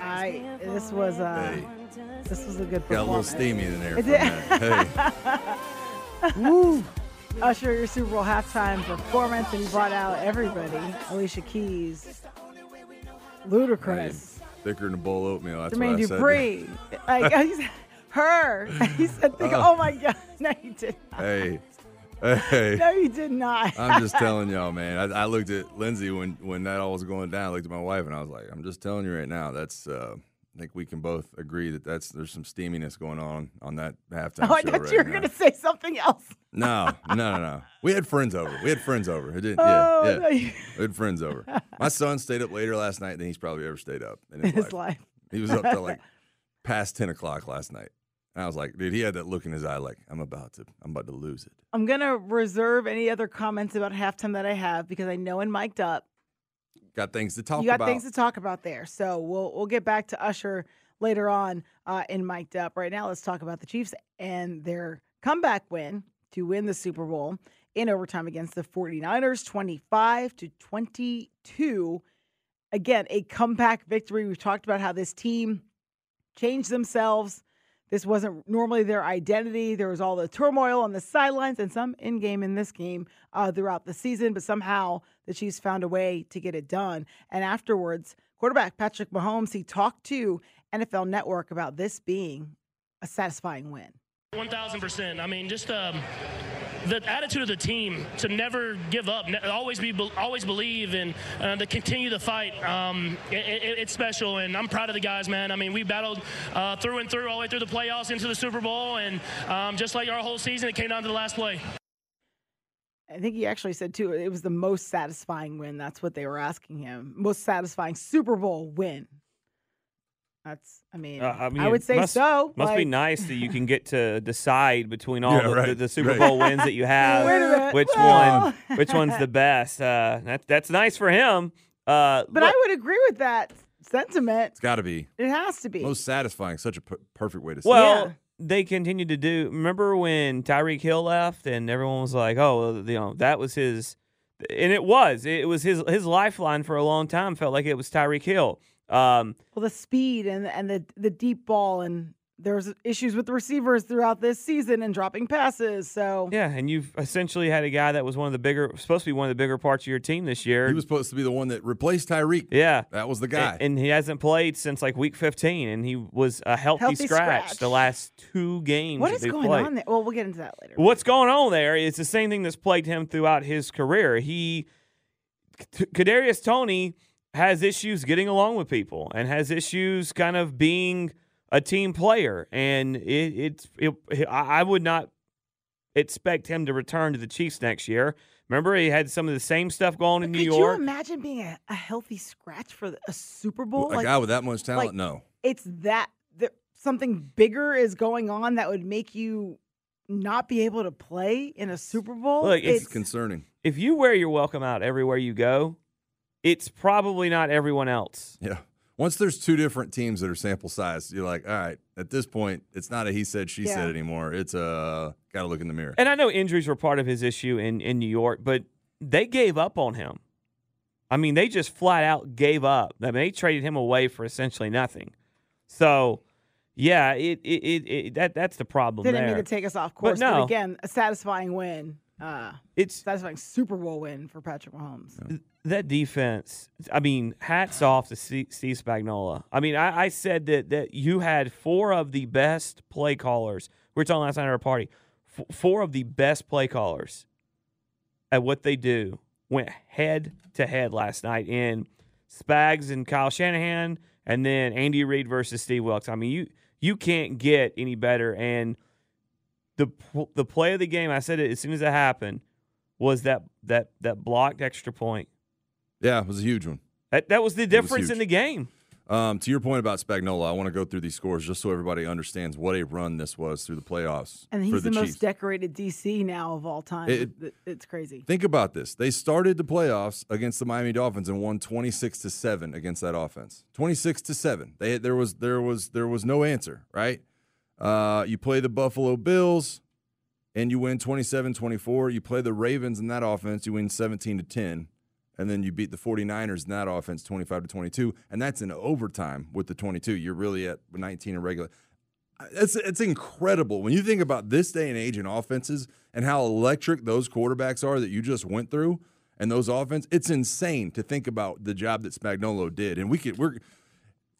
I this was uh Hey. this was a good Got a little steamy in there. It from did. that. Hey, Woo! Usher, your Super Bowl halftime performance, and you brought out everybody. Alicia Keys, Ludacris, thicker than a bowl of oatmeal. That's Jermaine what I said. Dupri, like he's- her. He said, think, Oh. "Oh my God, no, you did not. Hey, hey. No, you did not." I'm just telling y'all, man. I, I looked at Lindsay when when that all was going down. I looked at my wife and I was like, I'm just telling you right now. That's uh, I think we can both agree that that's there's some steaminess going on on that halftime Oh, I thought right you were going to say something else. No, no, no, no. We had friends over. We had friends over. It didn't. Oh, yeah, yeah. no, you- We had friends over. My son stayed up later last night than he's probably ever stayed up in his, His life. life. He was up till like past ten o'clock last night. And I was like, dude, he had that look in his eye, like I'm about to, I'm about to lose it. I'm going to reserve any other comments about halftime that I have because I know in mic'd up Got things to talk you got about. things to talk about there. So we'll we'll get back to Usher later on uh, in mic'd up. Right now, let's talk about the Chiefs and their comeback win to win the Super Bowl in overtime against the 49ers, 25 to 22. Again, a comeback victory. We've talked about how this team changed themselves. This wasn't normally their identity. There was all the turmoil on the sidelines and some in game in this game uh, throughout the season, but somehow the Chiefs found a way to get it done. And afterwards, quarterback Patrick Mahomes, he talked to NFL Network about this being a satisfying win. One thousand percent. I mean, just um, the attitude of the team to never give up, always be, always believe, and uh, to continue the fight. Um, it, it, it's special, and I'm proud of the guys, man. I mean, we battled uh, through and through, all the way through the playoffs into the Super Bowl, and um, just like our whole season, it came down to the last play. I think he actually said too, it was the most satisfying win. That's what they were asking him. Most satisfying Super Bowl win. That's, I mean, Uh, I, mean, I would say must, so. Must be nice that you can get to decide between all Yeah, the, the, right, the Super right. Bowl wins that you have, Wait a minute. which Well- one, which one's the best. Uh, that, that's nice for him. Uh, But I would agree with that sentiment. It's got to be It has to be. most satisfying. Such a p- perfect way to say. Well, Yeah. they continued to do. Remember when Tyreek Hill left, and everyone was like, "Oh, you know, that was his," and it was. It was his his lifeline for a long time. Felt like it was Tyreek Hill. Um, well, the speed and and the the deep ball and there's issues with the receivers throughout this season and dropping passes. So yeah, and you've essentially had a guy that was one of the bigger, supposed to be one of the bigger parts of your team this year. he was supposed to be the one that replaced Tyreek. yeah, That was the guy. A- And he hasn't played since like week 15, and he was a healthy, Healthy scratch, scratch. the last two games. what that is they going played. on there? Well, we'll get into that later. What's going on there is the same thing that's plagued him throughout his career. He, K- Kadarius Toney, has issues getting along with people and has issues kind of being a team player. And it, it's, it, I I would not expect him to return to the Chiefs next year. Remember, he had some of the same stuff going in New York? Could you imagine being a, a healthy scratch for a Super Bowl? a Like, guy with that much talent, like- no. it's that, that something bigger is going on that would make you not be able to play in a Super Bowl. Look, it's It's concerning. if you wear your welcome out everywhere you go, it's probably not everyone else. Yeah. Once there's two different teams that are sample size, you're like, all right, at this point, it's not a he said, she Yeah. said anymore. It's a got to look in the mirror. And I know injuries were part of his issue in, in New York, but they gave up on him. I mean, they just flat out gave up. I mean, they traded him away for essentially nothing. So, yeah, it it, it, it that that's the problem Didn't there. mean to take us off course, But but, no. again, a satisfying win. Uh, it's satisfying Super Bowl win for Patrick Mahomes. That defense. I mean, hats off to Steve Spagnuolo. I mean, I, I said that that you had four of the best play callers. We were talking last night at our party. F- four of the best play callers at what they do went head to head last night in Spags and Kyle Shanahan, and then Andy Reid versus Steve Wilks. I mean, you you can't get any better. And the the play of the game, I said it as soon as it happened, was that that that blocked extra point. Yeah, it was a huge one. That that was the was difference in the game. Um, to your point about Spagnuolo, I want to go through these scores just so everybody understands what a run this was through the playoffs And for he's the, the, most decorated DC now of all time. It- It- it's crazy. Think about this. They started the playoffs against the Miami Dolphins and won 26 to 7 against that offense. 26 to 7. They there was there was there was no answer, right? Uh, you play the Buffalo Bills and you win 27-24. You play the Ravens in that offense, you win 17 to 10. And then you beat the 49ers in that offense 25 to 22, and that's in overtime with the 22. You're really at 19 in regular. It's it's incredible when you think about this day and age in offenses and how electric those quarterbacks are that you just went through and those offense. It's insane to think about the job that Spagnuolo did, and we could we're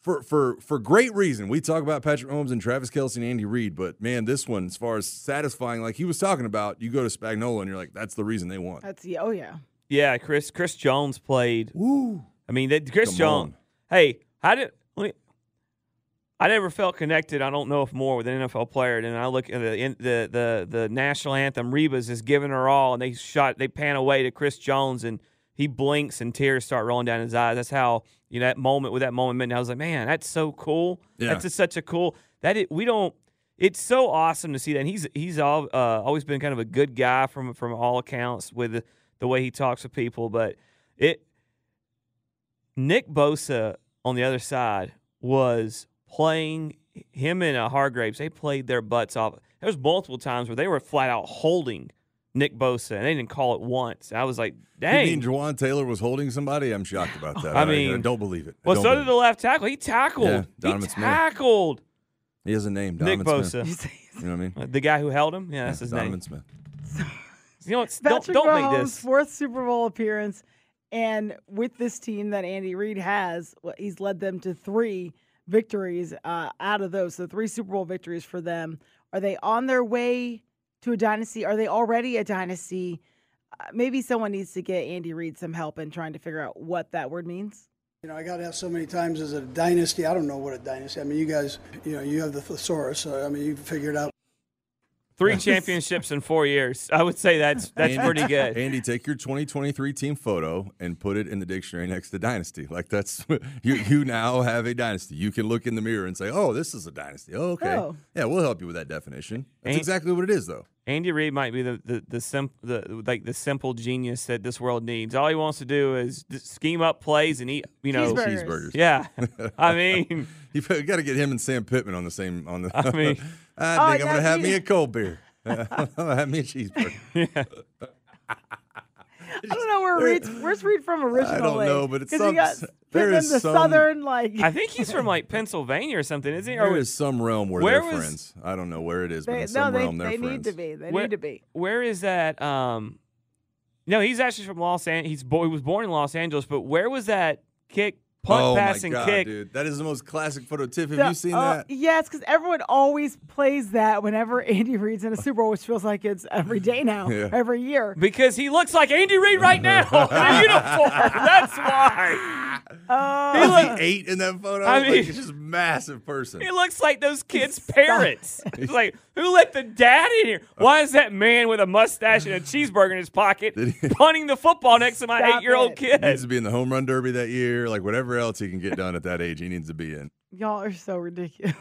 for for for great reason. We talk about Patrick holmes and Travis Kelce and Andy Reid, but man, this one as far as satisfying, like he was talking about, you go to Spagnuolo and you're like, that's the reason they won. That's yeah, oh yeah. Yeah, Chris Chris Jones played. Woo. I mean, that, Chris Come Jones. on. Hey, I did. Let me, I never felt connected. I don't know if more with an NFL player. And I look at the in, the the the national anthem. Reba's is giving her all, and they shot. They pan away to Chris Jones, and he blinks, and tears start rolling down his eyes. That's how you know that moment with that moment. And I was like, man, that's so cool. Yeah. That's just such a cool. That it, we don't. It's so awesome to see that. And he's he's all, uh, always been kind of a good guy from from all accounts with the, the way he talks with people. But it Nick Bosa on the other side was playing him and uh, Hargraves. They played their butts off. There was multiple times where they were flat out holding Nick Bosa, and they didn't call it once. I was like, dang. You dang. mean Jawaan Taylor was holding somebody? I'm shocked about that. I mean- don't believe it. I well, don't so did the left tackle. He tackled. Yeah, he Donovan Smith. tackled He has a name, Nick Donovan Bosa. Smith. You know what I mean? The guy who held him. Yeah, that's his Donovan name. Donovan Smith. You know what? Don't, Patrick don't Mahomes' make this. fourth Super Bowl appearance, and with this team that Andy Reid has, he's led them to three victories uh, out of those. So three Super Bowl victories for them. Are they on their way to a dynasty? Are they already a dynasty? Uh, maybe someone needs to get Andy Reid some help in trying to figure out what that word means. You know, I got asked so many times, is it a dynasty? I don't know what a dynasty. I mean, you guys, you know, you have the thesaurus. So, I mean, you figure it out. Three championships in four years. I would say that's that's Andy- pretty good. Andy, take your 2023 team photo and put it in the dictionary next to dynasty. Like that's you. You now have a dynasty. You can look in the mirror and say, "Oh, this is a dynasty." Oh, okay. Oh. Yeah, we'll help you with that definition. That's Ain't- exactly what it is, though. Andy Reid might be the the the, sim, the like the simple genius that this world needs. All he wants to do is scheme up plays and eat, you know, Cheeseburgers. Cheeseburgers. Yeah, I mean, You got to get him and Sam Pittman on the same on the. I mean- I Oh, think I'm gonna have you- me a cold beer. I'm gonna have me a cheeseburger. I don't know where Reid's, where's Reed from originally. I don't know, but it's some- he got there Pittman, is the some- southern like. I think he's from like Pennsylvania or something, isn't he? Or There is some realm where, Where they're was- friends. I don't know where it is, but in no, some they, realm they're they friends. need to be. They Where- need to be. where is that? Um, no, he's actually from Los Angeles. He's bo- he was born in Los Angeles, but where was that kick, punt, oh pass, my and god, kick? dude! That is the most classic photo. Tiff, have The- you seen uh, that? Yes, because everyone always plays that whenever Andy Reid's in a Super Bowl, which feels like it's every day now, Yeah. every year. Because he looks like Andy Reid right now in a uniform. That's why. Uh, He Is look- he eight in that photo? I Like, mean- he's just a massive person. He looks like those kids' parents. It's like, who let the dad in here? Why is that man with a mustache and a cheeseburger in his pocket punting the football next to my eight-year-old it. kid? He needs to be in the home run derby that year, like whatever else he can get done at that age. He needs to be in. Y'all are so ridiculous.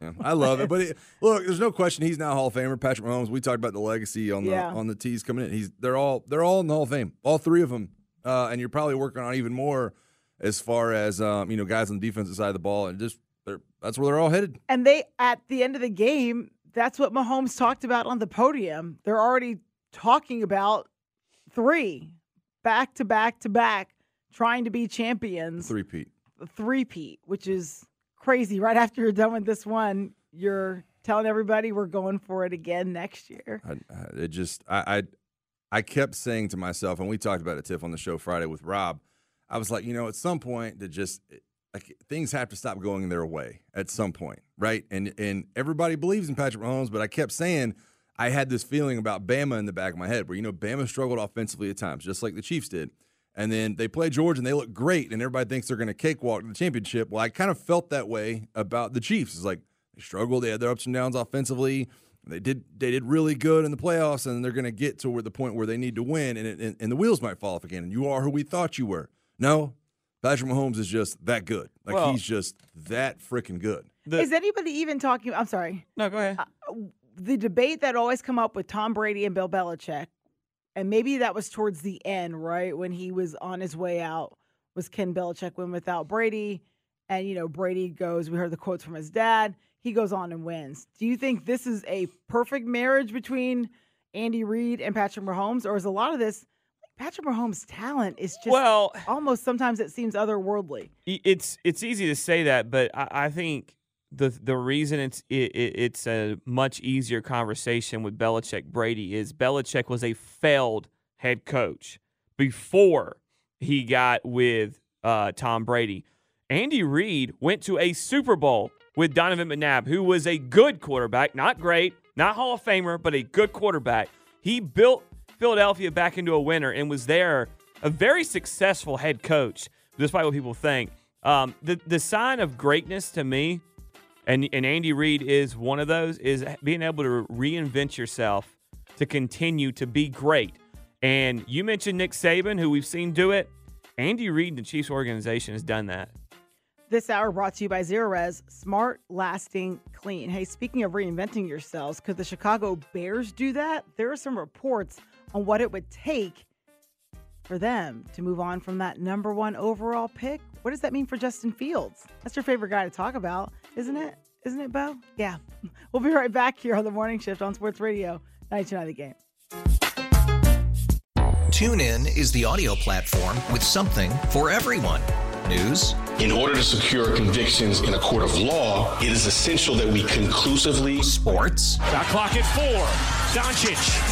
Yeah, I love it, but it, look, there's no question he's now Hall of Famer. Patrick Mahomes. We talked about the legacy on the Yeah. on the tees coming in. He's they're all they're all in the Hall of Fame, all three of them, uh, and you're probably working on even more as far as um, you know guys on the defensive side of the ball, and just they're, that's where they're all headed. And they, at the end of the game, that's what Mahomes talked about on the podium. They're already talking about three back to back to back, trying to be champions. Three Pete. three-peat, which is crazy. Right after you're done with this one, you're telling everybody we're going for it again next year. I, I, it just I, I I kept saying to myself, and we talked about it, Tiff, on the show Friday with Rob. I was like, you know, at some point, to just eh, like things have to stop going their way at some point, right? And and everybody believes in Patrick Mahomes, but I kept saying I had this feeling about Bama in the back of my head, where you know Bama struggled offensively at times, just like the Chiefs did. And then they play Georgia and they look great, and everybody thinks they're going to cakewalk to the championship. Well, I kind of felt that way about the Chiefs. It's like they struggled, they had their ups and downs offensively. They did they did really good in the playoffs, and they're going to get to where the point where they need to win, and, it, and and the wheels might fall off again. And you are who we thought you were. No, Patrick Mahomes is just that good. Like Well- he's just that freaking good. Is anybody even talking? I'm sorry. No, go ahead. Uh, the debate that always come up with Tom Brady and Bill Belichick, and maybe that was towards the end, right when he was on his way out, was can Belichick win without Brady? And you know, Brady goes. We heard the quotes from his dad. He goes on and wins. Do you think this is a perfect marriage between Andy Reid and Patrick Mahomes, or is a lot of this Patrick Mahomes' talent is just Well- almost sometimes it seems otherworldly? It's it's easy to say that, but I, I think the the reason it's it, it, it's a much easier conversation with Belichick Brady is Belichick was a failed head coach before he got with uh, Tom Brady. Andy Reid went to a Super Bowl with Donovan McNabb, who was a good quarterback, not great, not Hall of Famer, but a good quarterback. He built Philadelphia back into a winner and was there a very successful head coach, despite what people think. Um, the the sign of greatness to me, and and Andy Reid is one of those, is being able to reinvent yourself to continue to be great. And you mentioned Nick Saban, who we've seen do it. Andy Reid the Chiefs organization has done that. This hour brought to you by ZeroRez, smart, lasting, clean. Hey, speaking of reinventing yourselves, could the Chicago Bears do that? There are some reports on what it would take for them to move on from that number one overall pick. What does that mean for Justin Fields? That's your favorite guy to talk about, isn't it? Isn't it, Beau? Yeah. We'll be right back here on the morning shift on Sports Radio 929 The Game. TuneIn is the audio platform with something for everyone. News, In order to secure convictions in a court of law, it is essential that we conclusively. Sports. Shot clock at four. Doncic.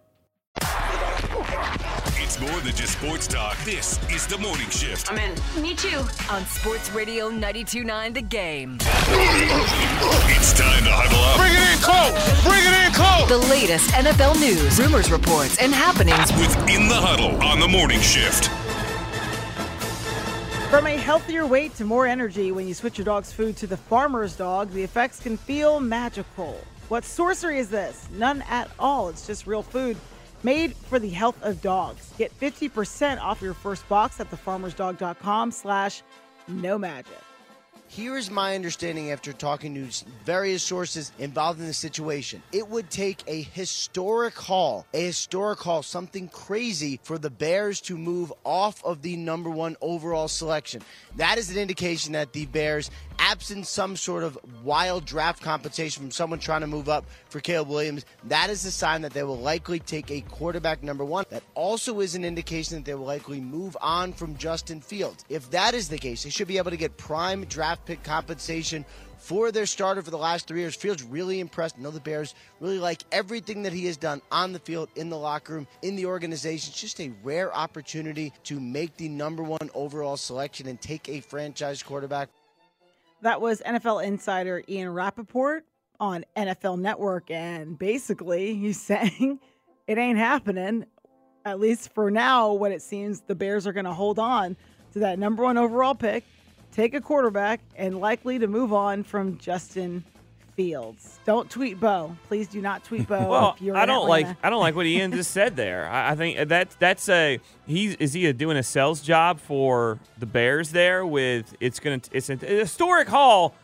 It's more than just sports talk. This is the morning shift. I'm in. Me too. On Sports Radio 92.9 The Game. It's time to huddle up. Bring it in close. Bring it in close. The latest NFL news, rumors, reports, and happenings. within the Huddle on the morning shift. From a healthier weight to more energy when you switch your dog's food to the farmer's dog, the effects can feel magical. What sorcery is this? None at all. It's just real food made for the health of dogs. Get 50% off your first box at thefarmersdog.com slash no magic. Here is my understanding after talking to various sources involved in the situation. It would take a historic haul, a historic haul, something crazy for the Bears to move off of the number one overall selection. That is an indication that the Bears, absent some sort of wild draft compensation from someone trying to move up for Caleb Williams, that is a sign that they will likely take a quarterback number one. That also is an indication that they will likely move on from Justin Fields. If that is the case, they should be able to get prime draft pick compensation for their starter for the last three years. Fields really impressed. I know the Bears really like everything that he has done on the field, in the locker room, in the organization. It's just a rare opportunity to make the number one overall selection and take a franchise quarterback. That was NFL insider Ian Rapoport on NFL Network. And basically, he's saying it ain't happening. At least for now, what it seems the Bears are going to hold on to that number one overall pick take a quarterback and likely to move on from Justin Fields. Don't tweet Beau. Please do not tweet Beau. Well, if you're I don't like I don't like what Ian just said there. I, I think that that's a he's is he doing a sales job for the Bears there with it's gonna it's a, a historic haul.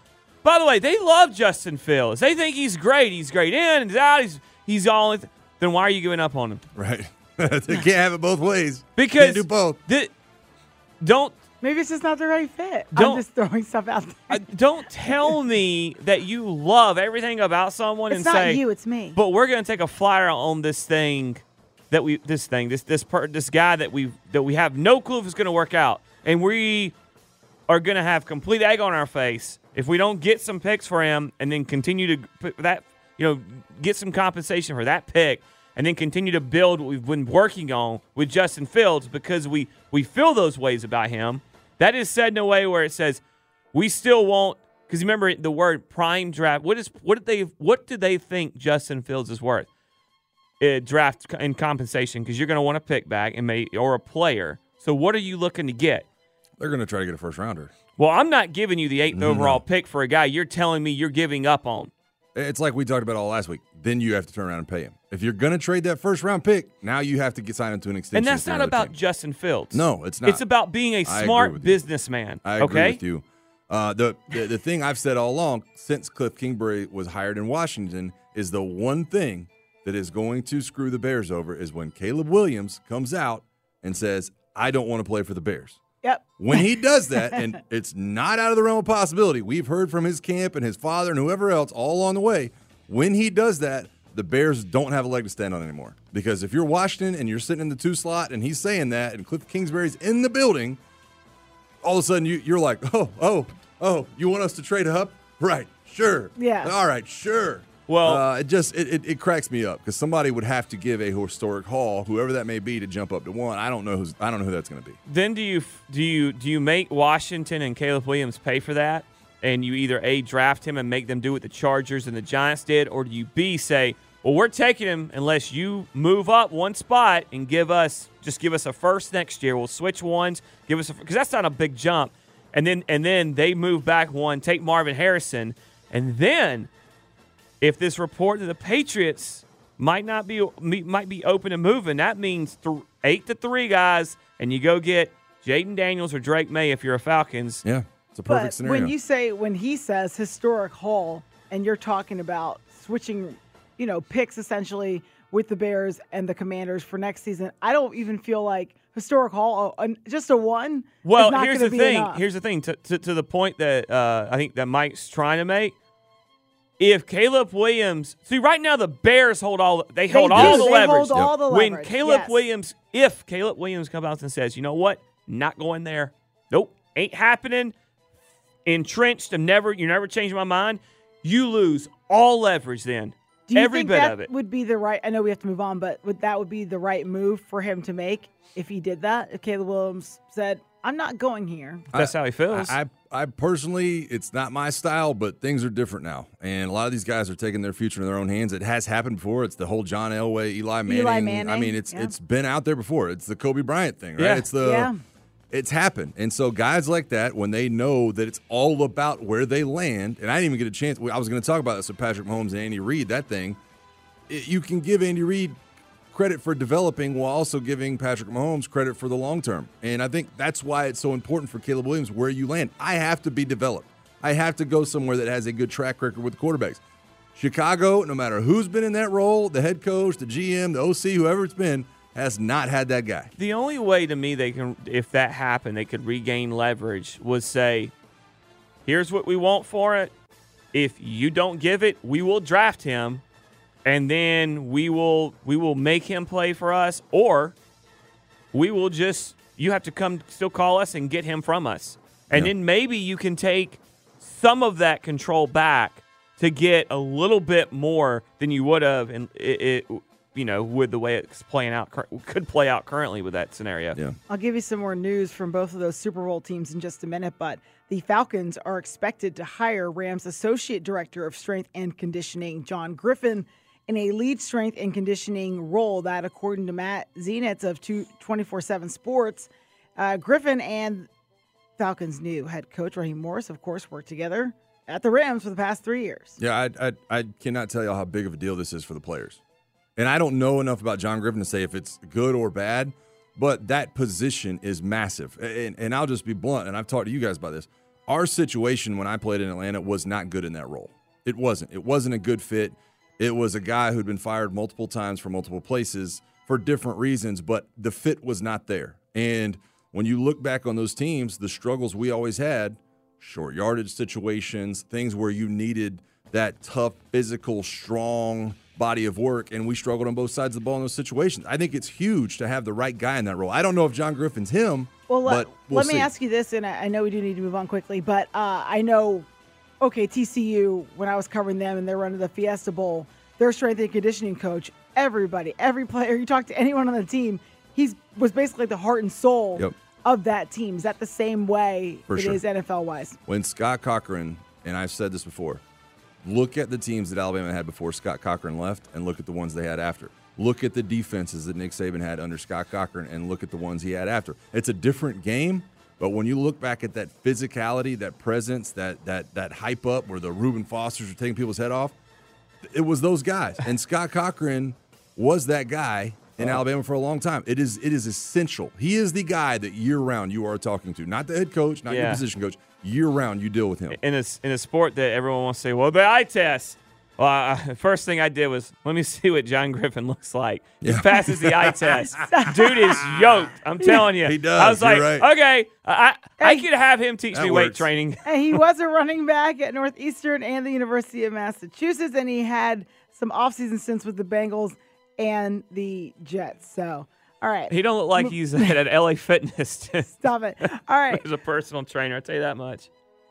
By the way, they love Justin Fields. They think he's great. He's great in and out. He's he's all. In, then why are you giving up on him? Right. they can't have it both ways. Because Can't do both. the- don't Maybe it's just not the right fit. Don't- I'm just throwing stuff out there. uh, don't tell me that you love everything about someone It's and not you, it's me. But we're gonna take a flyer on this thing that we this thing this this per, this guy that we that we have no clue if it's gonna work out, and we are gonna have complete egg on our face if we don't get some picks for him and then continue to put that you know get some compensation for that pick and then continue to build what we've been working on with Justin Fields because we we feel those ways about him. That is said in a way where it says we still won't because you remember the word prime draft. What is what did they what do they think Justin Fields is worth? Uh, draft and compensation because you're going to want a pick back and may or a player. So what are you looking to get? They're going to try to get a first rounder. Well, I'm not giving you the 8th No. overall pick for a guy you're telling me you're giving up on. It's like we talked about all last week. Then you have to turn around and pay him. If you're going to trade that first round pick, now you have to get signed into an extension. And that's not about team. Justin Fields. No, it's not. It's about being a I agree smart businessman. I agree okay? with you. Uh, the, the the thing I've said all along since Cliff Kingsbury was hired in Washington is the one thing that is going to screw the Bears over is when Caleb Williams comes out and says, "I don't want to play for the Bears." Yep. When he does that, and it's not out of the realm of possibility, we've heard from his camp and his father and whoever else all along the way. When he does that, the Bears don't have a leg to stand on anymore. Because if you're Washington and you're sitting in the two slot and he's saying that, and Cliff Kingsbury's in the building, all of a sudden you, you're like, oh, oh, oh, you want us to trade up? Right, sure. Yeah. All right, sure. Well- uh, it just it, it, it cracks me up because somebody would have to give a historic haul, whoever that may be, to jump up to one. I don't know who's I don't know who that's going to be. Then do you do you do you make Washington and Caleb Williams pay for that, and you either a draft him and make them do what the Chargers and the Giants did, or do you b say, well, we're taking him unless you move up one spot and give us just give us a first next year. We'll switch ones, give us a because that's not a big jump, and then and then they move back one, take Marvin Harrison, and then if this report to the Patriots might not be might be open and moving, that means th- eight to three guys, and you go get Jayden Daniels or Drake Maye if you're a Falcons. Yeah, it's a But when you say when he says historic haul, and you're talking about switching, you know, picks essentially with the Bears and the Commanders for next season, I don't even feel like historic haul. uh, just a one. Well, here's the thing. enough. Here's the thing. To, to, to the point that uh, I think that Mike's trying to make. If Caleb Williams, see right now the Bears hold all they hold do. all the They leverage. hold all the when leverage, Caleb yes. Williams, if Caleb Williams comes out and says, you know what, not going there, nope, ain't happening, entrenched, I'm never, you never change my mind. You lose all leverage then, Do you every think bit that of it. would be the right? I know we have to move on, but would that would be the right move for him to make if he did that? If Caleb Williams said, "I'm not going here," That's how he feels. I, I personally, it's not my style, but things are different now, and a lot of these guys are taking their future in their own hands. It has happened before. It's the whole John Elway, Eli Manning. I Manning, mean, it's yeah. it's been out there before. It's the Kobe Bryant thing, right? Yeah. It's the Yeah. It's happened, and so guys like that, when they know that it's all about where they land, and I didn't even get a chance. I was going to talk about this with Patrick Mahomes and Andy Reid. That thing, it, you can give Andy Reid credit for developing while also giving Patrick Mahomes credit for the long term. And I think that's why it's so important for Caleb Williams where you land. I have to be developed. I have to go somewhere that has a good track record with quarterbacks. Chicago, no matter who's been in that role, the head coach, the GM, the OC, whoever it's been, has not had that guy. The only way to me they can, if that happened, they could regain leverage was say, here's what we want for it. If you don't give it, we will draft him, and then we will we will make him play for us, or we will just you have to come still call us and get him from us, and then maybe you can take some of that control back to get a little bit more than you would have, and it, it you know with the way it's playing out could play out currently with that scenario. Yeah. I'll give you some more news from both of those Super Bowl teams in just a minute, but the Falcons are expected to hire Rams Associate Director of Strength and Conditioning, John Griffin, in a lead strength and conditioning role. That, according to Matt Zenitz of 24 7 Sports, uh, Griffin and Falcons' new head coach, Raheem Morris, of course, worked together at the Rams for the past three years. Yeah, I, I, I cannot tell you how big of a deal this is for the players. And I don't know enough about John Griffin to say if it's good or bad, but that position is massive. And, and I'll just be blunt, and I've talked to you guys about this. Our situation when I played in Atlanta was not good in that role. It wasn't. It wasn't a good fit. It was a guy who'd been fired multiple times from multiple places for different reasons, but the fit was not there. And when you look back on those teams, the struggles we always had short yardage situations, things where you needed that tough, physical, strong body of work, and we struggled on both sides of the ball in those situations. I think it's huge to have the right guy in that role. I don't know if John Griffin's him, Well, let, but we'll let me see. ask you this, and I, know we do need to move on quickly, but uh, I know, okay, TCU, when I was covering them and they were under the Fiesta Bowl, their strength and conditioning coach, everybody, every player, you talk to anyone on the team, he's was basically the heart and soul Yep. of that team. Is that the same way For it sure. is NFL wise? when Scott Cochran, and I've said this before, look at the teams that Alabama had before Scott Cochran left and look at the ones they had after. Look at the defenses that Nick Saban had under Scott Cochran and look at the ones he had after. It's a different game, but when you look back at that physicality, that presence, that that that hype up where the Reuben Fosters are taking people's head off, it was those guys. And Scott Cochran was that guy in Alabama for a long time. It is it is essential. He is the guy that year round you are talking to, not the head coach, not your position coach. Year round you deal with him. in a in a sport that everyone wants to say, well, the eye test. Well, I, first thing I did was let me see what John Griffin looks like. He Yeah. passes the eye test. Dude is yoked. I'm telling you. He does. I was like, right. okay, I I could have him teach That me weight training. And he was a running back at Northeastern and the University of Massachusetts, and he had some offseason stints with the Bengals and the Jets. So, all right. He don't look like he's at LA Fitness. Stop it. All right. He's a personal trainer, I'll tell you that much.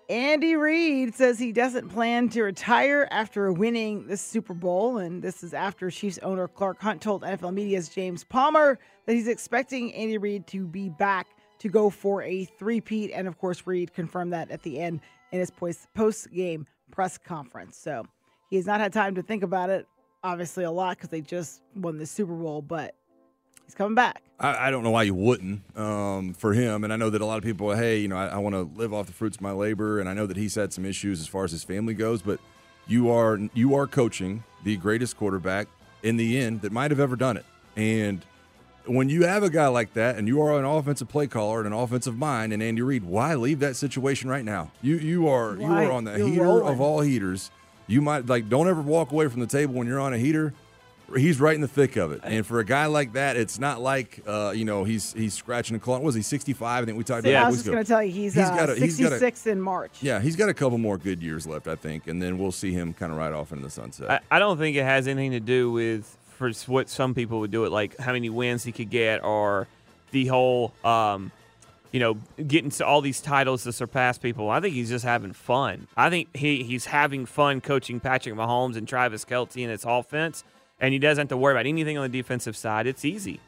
Andy Reid says he doesn't plan to retire after winning the Super Bowl. And this is after Chiefs owner Clark Hunt told NFL Media's James Palmer that he's expecting Andy Reid to be back to go for a three-peat. And of course, Reid confirmed that at the end in his post game press conference. So he has not had time to think about it, obviously, a lot because they just won the Super Bowl, but he's coming back. I, I don't know why you wouldn't um, for him. And I know that a lot of people, hey, you know, I, I want to live off the fruits of my labor. And I know that he's had some issues as far as his family goes. But you are you are coaching the greatest quarterback in the end that might have ever done it. And when you have a guy like that, and you are an offensive play caller and an offensive mind, and Andy Reid, why leave that situation right now? You you are you are on the You're heater rolling. of all heaters. You might like don't ever walk away from the table when you're on a heater he's right in the thick of it. And for a guy like that, it's not like uh, you know he's he's scratching a clawing. Was he 65? I think we talked So about. I it was just going to tell you he's, He's uh, got a- he's got a- 66 in March. Yeah, he's got a couple more good years left, I think, and then we'll see him kind of ride off into the sunset. I, I don't think it has anything to do with for what some people would do it like how many wins he could get or the whole um, you know getting to all these titles to surpass people. I think he's just having fun. I think he he's having fun coaching Patrick Mahomes and Travis Kelce and its offense, and he doesn't have to worry about anything on the defensive side. It's easy.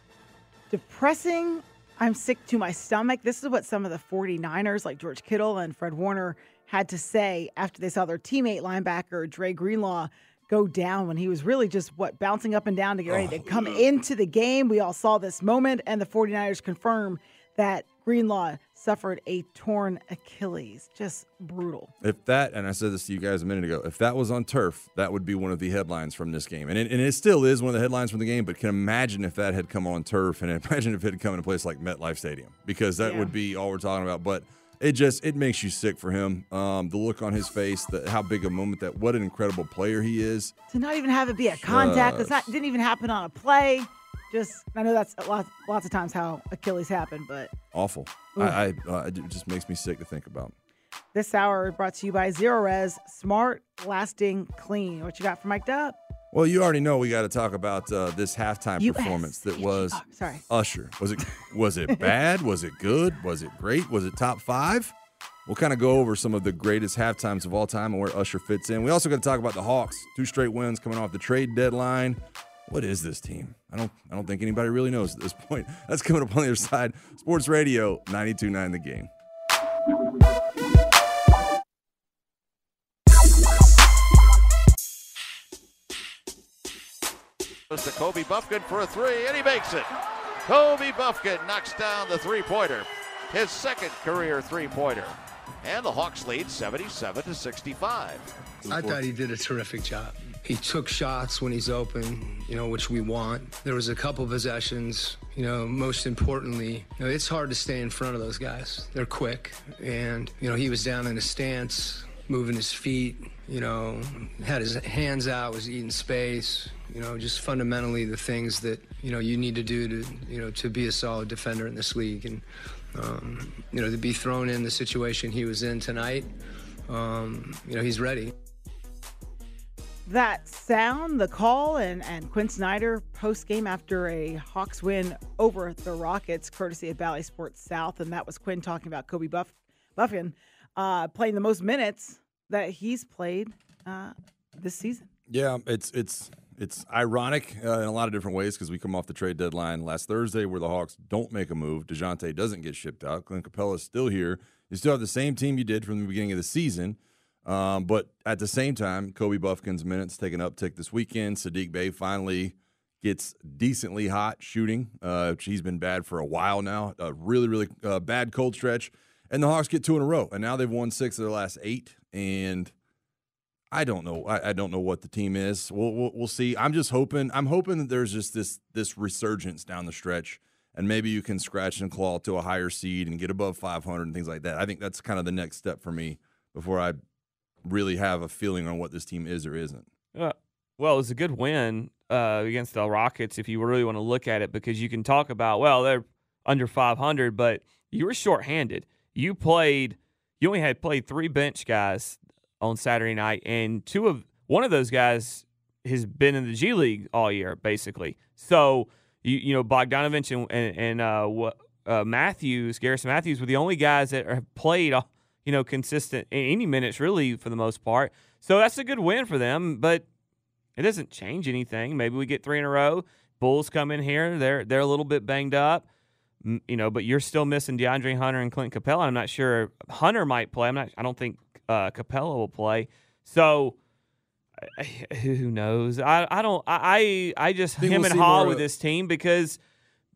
depressing. I'm sick to my stomach. This is what some of the 49ers, like George Kittle and Fred Warner, had to say after they saw their teammate linebacker, Dre Greenlaw, go down when he was really just what bouncing up and down to get ready to oh, come into the game. We all saw this moment, and the 49ers confirm that Greenlaw suffered a torn Achilles. Just brutal. If that, and I said this to you guys a minute ago, if that was on turf, that would be one of the headlines from this game. And it, and it still is one of the headlines from the game, but can imagine if that had come on turf and imagine if it had come in a place like MetLife Stadium, because that Yeah. would be all we're talking about. But it just, it makes you sick for him. Um, the look on his face, the, how big a moment that, what an incredible player he is. To not even have it be a contact, it's not didn't even happen on a play. Just I know that's lots lots of times how Achilles happen, but Awful. I, I uh, it just makes me sick to think about. This hour brought to you by ZeroRez, smart, lasting, clean. What you got for Mike Up? Well, you already know we got to talk about uh, this halftime US. performance that was Oh, sorry. Usher. Was it was it bad? was it good? Was it great? Was it top five? We'll kind of go over some of the greatest halftimes of all time and where Usher fits in. We also got to talk about the Hawks. Two straight wins coming off the trade deadline. What is this team? I don't I don't think anybody really knows at this point. That's coming up on the other side. Sports Radio 92.9 The Game. Goes to Kobe Bufkin for a three, and he makes it. Kobe Bufkin knocks down the three pointer. his second career three-pointer. And the Hawks lead 77 to 65. I thought he did a terrific job. He took shots when he's open, you know, which we want. There was a couple possessions, you know, most importantly, you know, it's hard to stay in front of those guys. They're quick. And, you know, he was down in a stance, moving his feet, you know, had his hands out, was eating space, you know, just fundamentally the things that, you know, you need to do to, you know, to be a solid defender in this league. And, um, you know, to be thrown in the situation he was in tonight, um, you know, he's ready. That sound, the call, and, and Quin Snyder post game after a Hawks win over the Rockets, courtesy of Bally Sports South. And that was Quin talking about Kobe Buff, Buffin uh, playing the most minutes that he's played uh, this season. Yeah, it's it's it's ironic uh, in a lot of different ways because we come off the trade deadline last Thursday where the Hawks don't make a move. Dejounte doesn't get shipped out. Clint Capela is still here. You still have the same team you did from the beginning of the season. Um, but at the same time, Kobe Bufkin's minutes take an uptick this weekend. Saddiq Bey finally gets decently hot shooting. Uh, he's been bad for a while now. A really, really uh, bad cold stretch. And the Hawks get two in a row. And now they've won six of their last eight. And I don't know. I, I don't know what the team is. We'll, we'll, we'll see. I'm just hoping. I'm hoping that there's just this this resurgence down the stretch, and maybe you can scratch and claw to a higher seed and get above 500 and things like that. I think that's kind of the next step for me before I really have a feeling on what this team is or isn't. Uh, well, it was a good win uh, against the Rockets if you really want to look at it because you can talk about well they're under 500, but you were shorthanded. You played. You only had played three bench guys on Saturday night, and two of one of those guys has been in the G League all year, basically. So you you know Bogdanovich and and, and uh, uh, Matthews, Garrison Matthews, were the only guys that have played you know consistent any minutes really for the most part. So that's a good win for them, but it doesn't change anything. Maybe we get three in a row. Bulls come in here; they're they're a little bit banged up. You know, but you're still missing DeAndre Hunter and Clint Capela. I'm not sure Hunter might play. I'm not. I don't think uh, Capela will play. So who knows? I I don't. I I just Think him we'll and see Haw with this team because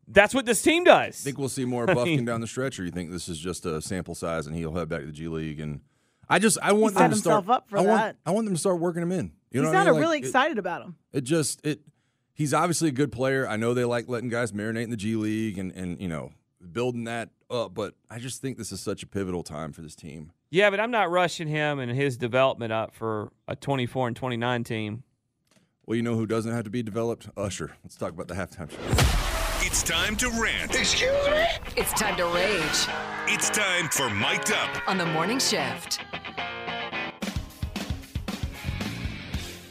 that's what this team does. I think we'll see more I mean- down the stretch, or you think this is just a sample size and he'll head back to the G League? And I just I want them to start. up for I want that. I want them to start working him in. You know he what I sounded mean? Like, really it- excited about him. It just it. He's obviously a good player. I know they like letting guys marinate in the G League and and you know building that up, but I just think this is such a pivotal time for this team. Yeah, but I'm not rushing him and his development up for a 24 and 29 team. Well, you know who doesn't have to be developed? Usher. Let's talk about the halftime show. It's time to rant. Excuse me? It's time to rage It's time for Mic'd Up. on the morning shift.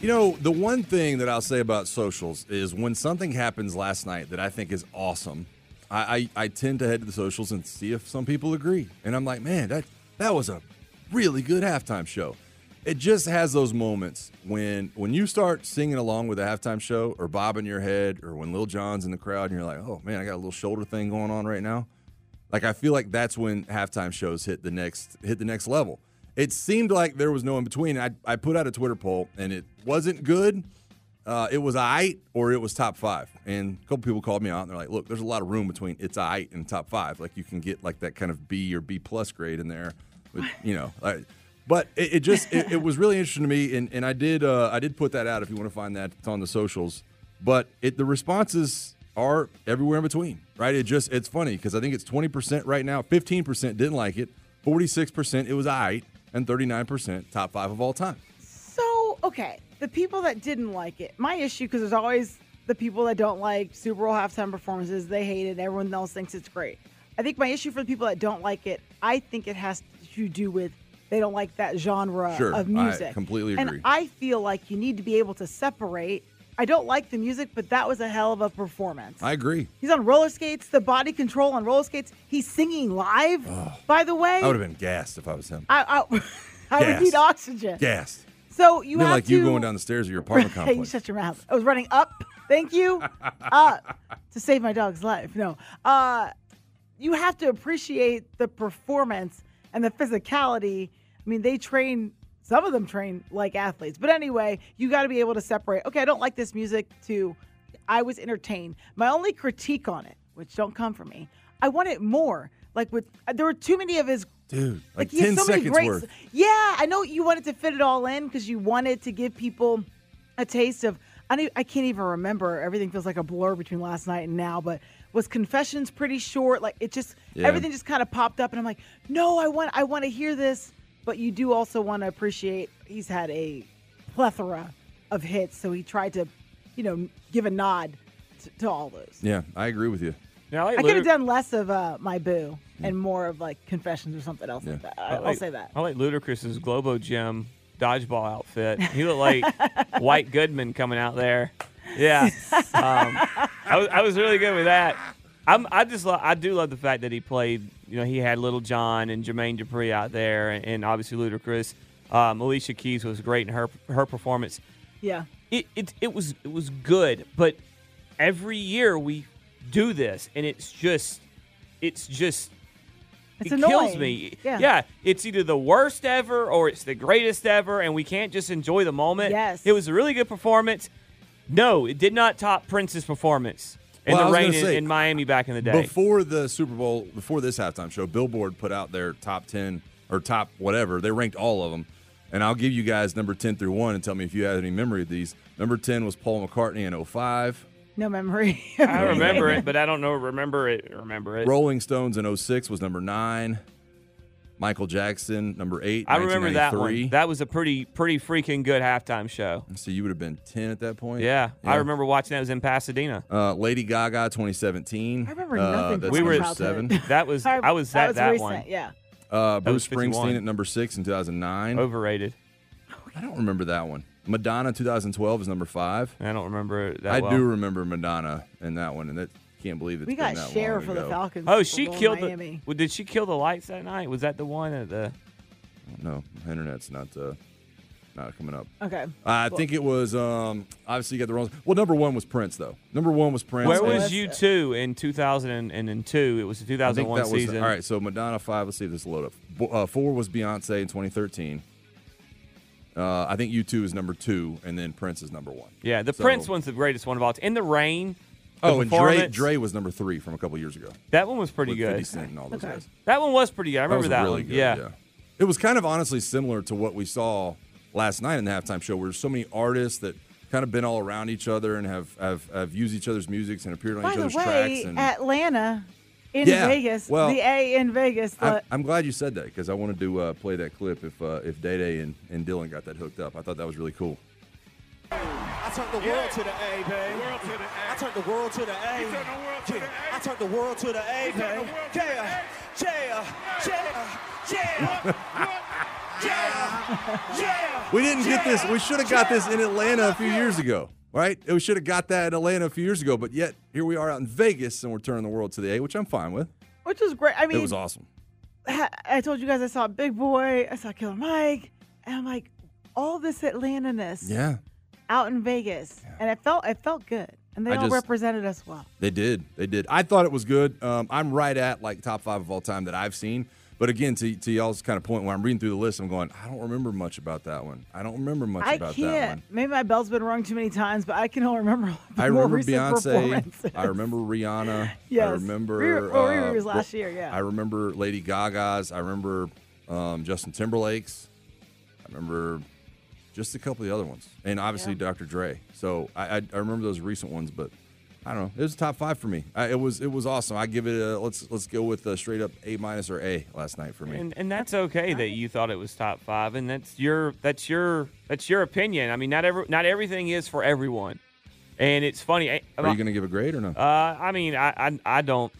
You know, the one thing that I'll say about socials is when something happens last night that I think is awesome, I, I, I tend to head to the socials and see if some people agree. And I'm like, man, that that was a really good halftime show. It just has those moments when when you start singing along with a halftime show or bobbing your head or when Lil Jon's in the crowd and you're like, oh man, I got a little shoulder thing going on right now. Like I feel like that's when halftime shows hit the next hit the next level. It seemed like there was no in between. I, I put out a Twitter poll and it wasn't good. Uh, it was aight or it was top five. And a couple people called me out and they're like, look, there's a lot of room between it's aight and top five. Like you can get like that kind of B or B plus grade in there. With, you know, like, but it, it just it, it was really interesting to me, and, and I did uh, I did put that out if you want to find that it's on the socials. But it the responses are everywhere in between, right? It just it's funny because I think it's twenty percent right now, fifteen percent didn't like it, forty six percent it was aight, and thirty nine percent top five of all time. Okay, the people that didn't like it, my issue, because there's always the people that don't like Super Bowl halftime performances, they hate it, everyone else thinks it's great. I think my issue for the people that don't like it, I think it has to do with they don't like that genre Sure, of I music. completely And. I feel like you need to be able to separate. I don't like the music, but that was a hell of a performance. I agree. He's on roller skates, the body control on roller skates. He's singing live, by the way. I would have been gassed if I was him. I, I, I would need oxygen. Gassed. So you have like to you going down the stairs of your apartment Hey, you shut your mouth. I was running up. Thank you. uh, to save my dog's life. No. Uh, you have to appreciate the performance and the physicality. I mean, they train. Some of them train like athletes. But anyway, you got to be able to separate. Okay, I don't like this music. To I was entertained. My only critique on it, which don't come from me, I wanted more. like with there were too many of his Dude, like, has 10 so seconds great- worth. Yeah, I know you wanted to fit it all in because you wanted to give people a taste of. I don't, I can't even remember. Everything feels like a blur between last night and now. But was Confessions pretty short? Like it just Yeah. everything just kind of popped up, and I'm like, no, I want I want to hear this. But you do also want to appreciate he's had a plethora of hits, so he tried to, you know, give a nod to, to all those. Yeah, I agree with you. Yeah, I, I could have done less of uh, my boo and more of like Confessions or something else like that. I, I'll like, say that. I like Ludacris's Globo Gym dodgeball outfit. He looked like White Goodman coming out there. Yeah, um, I, was, I was really good with that. I'm, I just lo- I do love the fact that he played. You know, he had Lil Jon and Jermaine Dupri out there, and, and obviously Ludacris. Um, Alicia Keys was great in her her performance. Yeah. It, it it was it was good, but every year we do this, and it's just it's just It's it kills me. Yeah. it's either the worst ever or it's the greatest ever, and we can't just enjoy the moment. Yes. It was a really good performance. No, it did not top Prince's performance in Well, the rain in, say, in Miami back in the day. Before the Super Bowl, before this halftime show, Billboard put out their top 10 or top whatever. They ranked all of them. And I'll give you guys number 10 through 1 and tell me if you have any memory of these. Number 10 was Paul McCartney in 05. No memory. I remember it, but I don't know. Remember it? Remember it? Rolling Stones in 06 was number 9. Michael Jackson, number 8. I remember that one. That was a pretty pretty freaking good halftime show. So you would have been 10 at that point? Yeah, I remember watching that. It was in Pasadena. Uh, Lady Gaga 2017. I remember uh, nothing That's We were- number childhood. 7. That was I- I was that at was that recent, one. yeah. Uh, Bruce Springsteen at number 6 in 2009. Overrated. I don't remember that one. Madonna 2012 is number 5. I don't remember it that I well. do remember Madonna in that one, and that can't believe it. We been got that Cher long for the. Falcons. Oh, she killed Miami. the. Well, did she kill the lights that night? Was that the one at the? No, internet's not uh, not coming up. Okay. I Well- think it was um, obviously you got the wrong. Well, number one was Prince though. Number one was Prince. Where was U2 in 2002? It was the 2001 that was season. all right. So Madonna five. Let's see if this will load up. Uh, four was Beyonce in 2013. Uh, I think U2 is number two, and then Prince is number one. Yeah, the So- Prince one's the greatest one of all. time. In the rain. the Oh, and Dre, Dre was number three from a couple years ago. That one was pretty with good. 50 Cent and all those guys. That one was pretty good. I remember was that, really one. good, yeah. It was kind of honestly similar to what we saw last night in the halftime show, where there's so many artists that kind of been all around each other and have have, have used each other's music and appeared on By each the other's way, tracks. And Atlanta in Yeah, Vegas, well, the A in Vegas. I'm, The, I'm glad you said that because I wanted to uh, play that clip if uh, if Day Day and, and Dylan got that hooked up. I thought that was really cool. I turned the world to the A, babe. I turned the world to the A. Yeah, I turned the world to the A, babe. Yeah, yeah, yeah, yeah, yeah, yeah. We didn't get this. We should have got this in Atlanta a few years ago, right? We should have got that in Atlanta a few years ago, but yet here we are out in Vegas and we're turning the world to the A, which I'm fine with. which was great. I mean, it was awesome. I told you guys I saw Big Boi, I saw Killer Mike, and I'm like, all this Atlanta-ness Yeah. out in Vegas, and it felt it felt good, and they I all just- represented us well. They did. They did. I thought it was good. Um, I'm right at like top five of all time that I've seen. But again, to, to y'all's kind of point, when I'm reading through the list, I'm going, I don't remember much about that one. I don't remember much I about that can't. one. Maybe my bell's been rung too many times, but I can only remember. I remember Beyonce. I remember Rihanna. I remember. Riri uh, was last year, yeah. I remember Lady Gaga's. I remember um, Justin Timberlake's. I remember just a couple of the other ones, and obviously Dr. Dre. So I, I, I remember those recent ones, but I don't know. It was a top five for me. I, it was it was awesome. I give it a let's let's go with a straight up A minus or A last night for me. And and that's okay that you thought it was top five, and that's your that's your that's your opinion. I mean, not every not everything is for everyone, and it's funny. Are you going to give a grade or no? Uh, I mean, I I, I don't.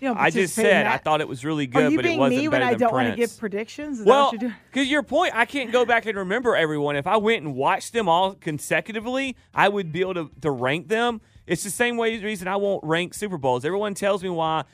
You don't I just participate in said I thought it was really Are good, you but it being wasn't me better when I than don't want to Prince. give predictions? Is well, what you're doing? because your point, I can't go back and remember everyone. If I went and watched them all consecutively, I would be able to, to rank them. It's the same way reason I won't rank Super Bowls. Everyone tells me why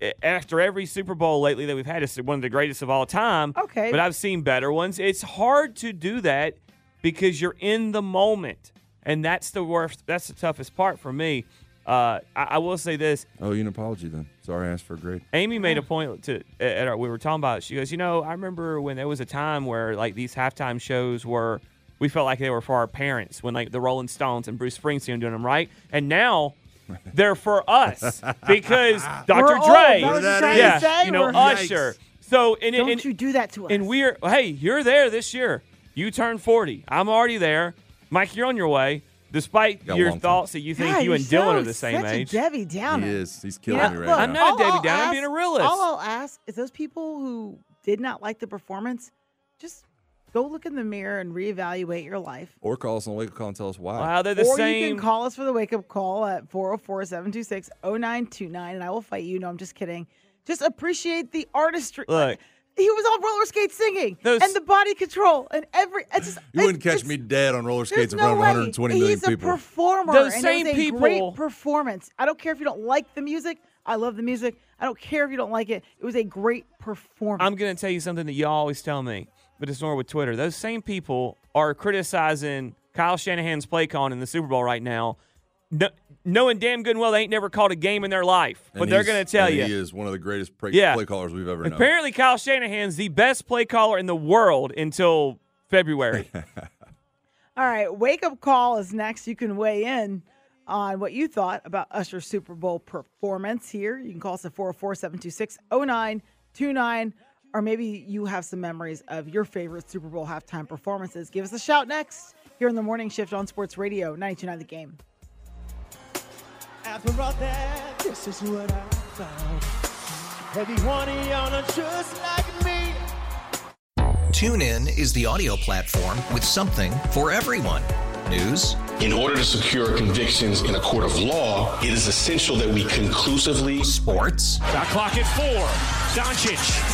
eh, after every Super Bowl lately that we've had is one of the greatest of all time. Okay. But I've seen better ones. It's hard to do that because you're in the moment. And that's the worst that's the toughest part for me. Uh, I, I will say this. Oh, you an apology then. Sorry, I asked for a grade. Amy made a point to at our, we were talking about. it. She goes, you know, I remember when there was a time where like these halftime shows were we felt like they were for our parents when like the Rolling Stones and Bruce Springsteen doing them right, and now they're for us because Dr. We're old. Dre, That you're trying to yeah, say. you know, We're- Usher. So and, Don't and, you do that to us. and we're hey, you're there this year. You turn 40. I'm already there. Mike, you're on your way. Despite Got your long time. thoughts that you think God, you and Dylan so- are the same such a age. Debbie Downer. He is. He's killing know, me right look, now. I'm not all Debbie I'll Downer. I'm being a realist. All I'll ask is those people who did not like the performance, just go look in the mirror and reevaluate your life. Or call us on Wake Up Call and tell us why. Wow, they're the or same. you can call us for the wake up call at 404 726 0929, and I will fight you. No, I'm just kidding. Just appreciate the artistry. Look. he was on roller skates singing Those- and the body control and every. It's just, You wouldn't it's- catch me dead on roller skates There's in no front of way. 120 million He's people. a performer. Those and same it was a people- great performance. I don't care if you don't like the music. I love the music. I don't care if you don't like it. It was a great performance. I'm going to tell you something that you always tell me, but it's more with Twitter. Those same people are criticizing Kyle Shanahan's play calling in the Super Bowl right now, kn- knowing damn good and well they ain't never called a game in their life. And but they're going to tell and you. He is one of the greatest play, Yeah. play callers we've ever known. Apparently, Kyle Shanahan's the best play caller in the world until February. All right, wake up call is next. You can weigh in on what you thought about Usher's Super Bowl performance here. You can call us at 404 726 0929, or maybe you have some memories of your favorite Super Bowl halftime performances. Give us a shout next here in the morning shift on Sports Radio 929 The Game. After all that, this is what I found. Every one of y'all just like me. TuneIn is the audio platform with something for everyone. News, In order to secure convictions in a court of law, it is essential that we conclusively sports, Shot clock at four. Doncic.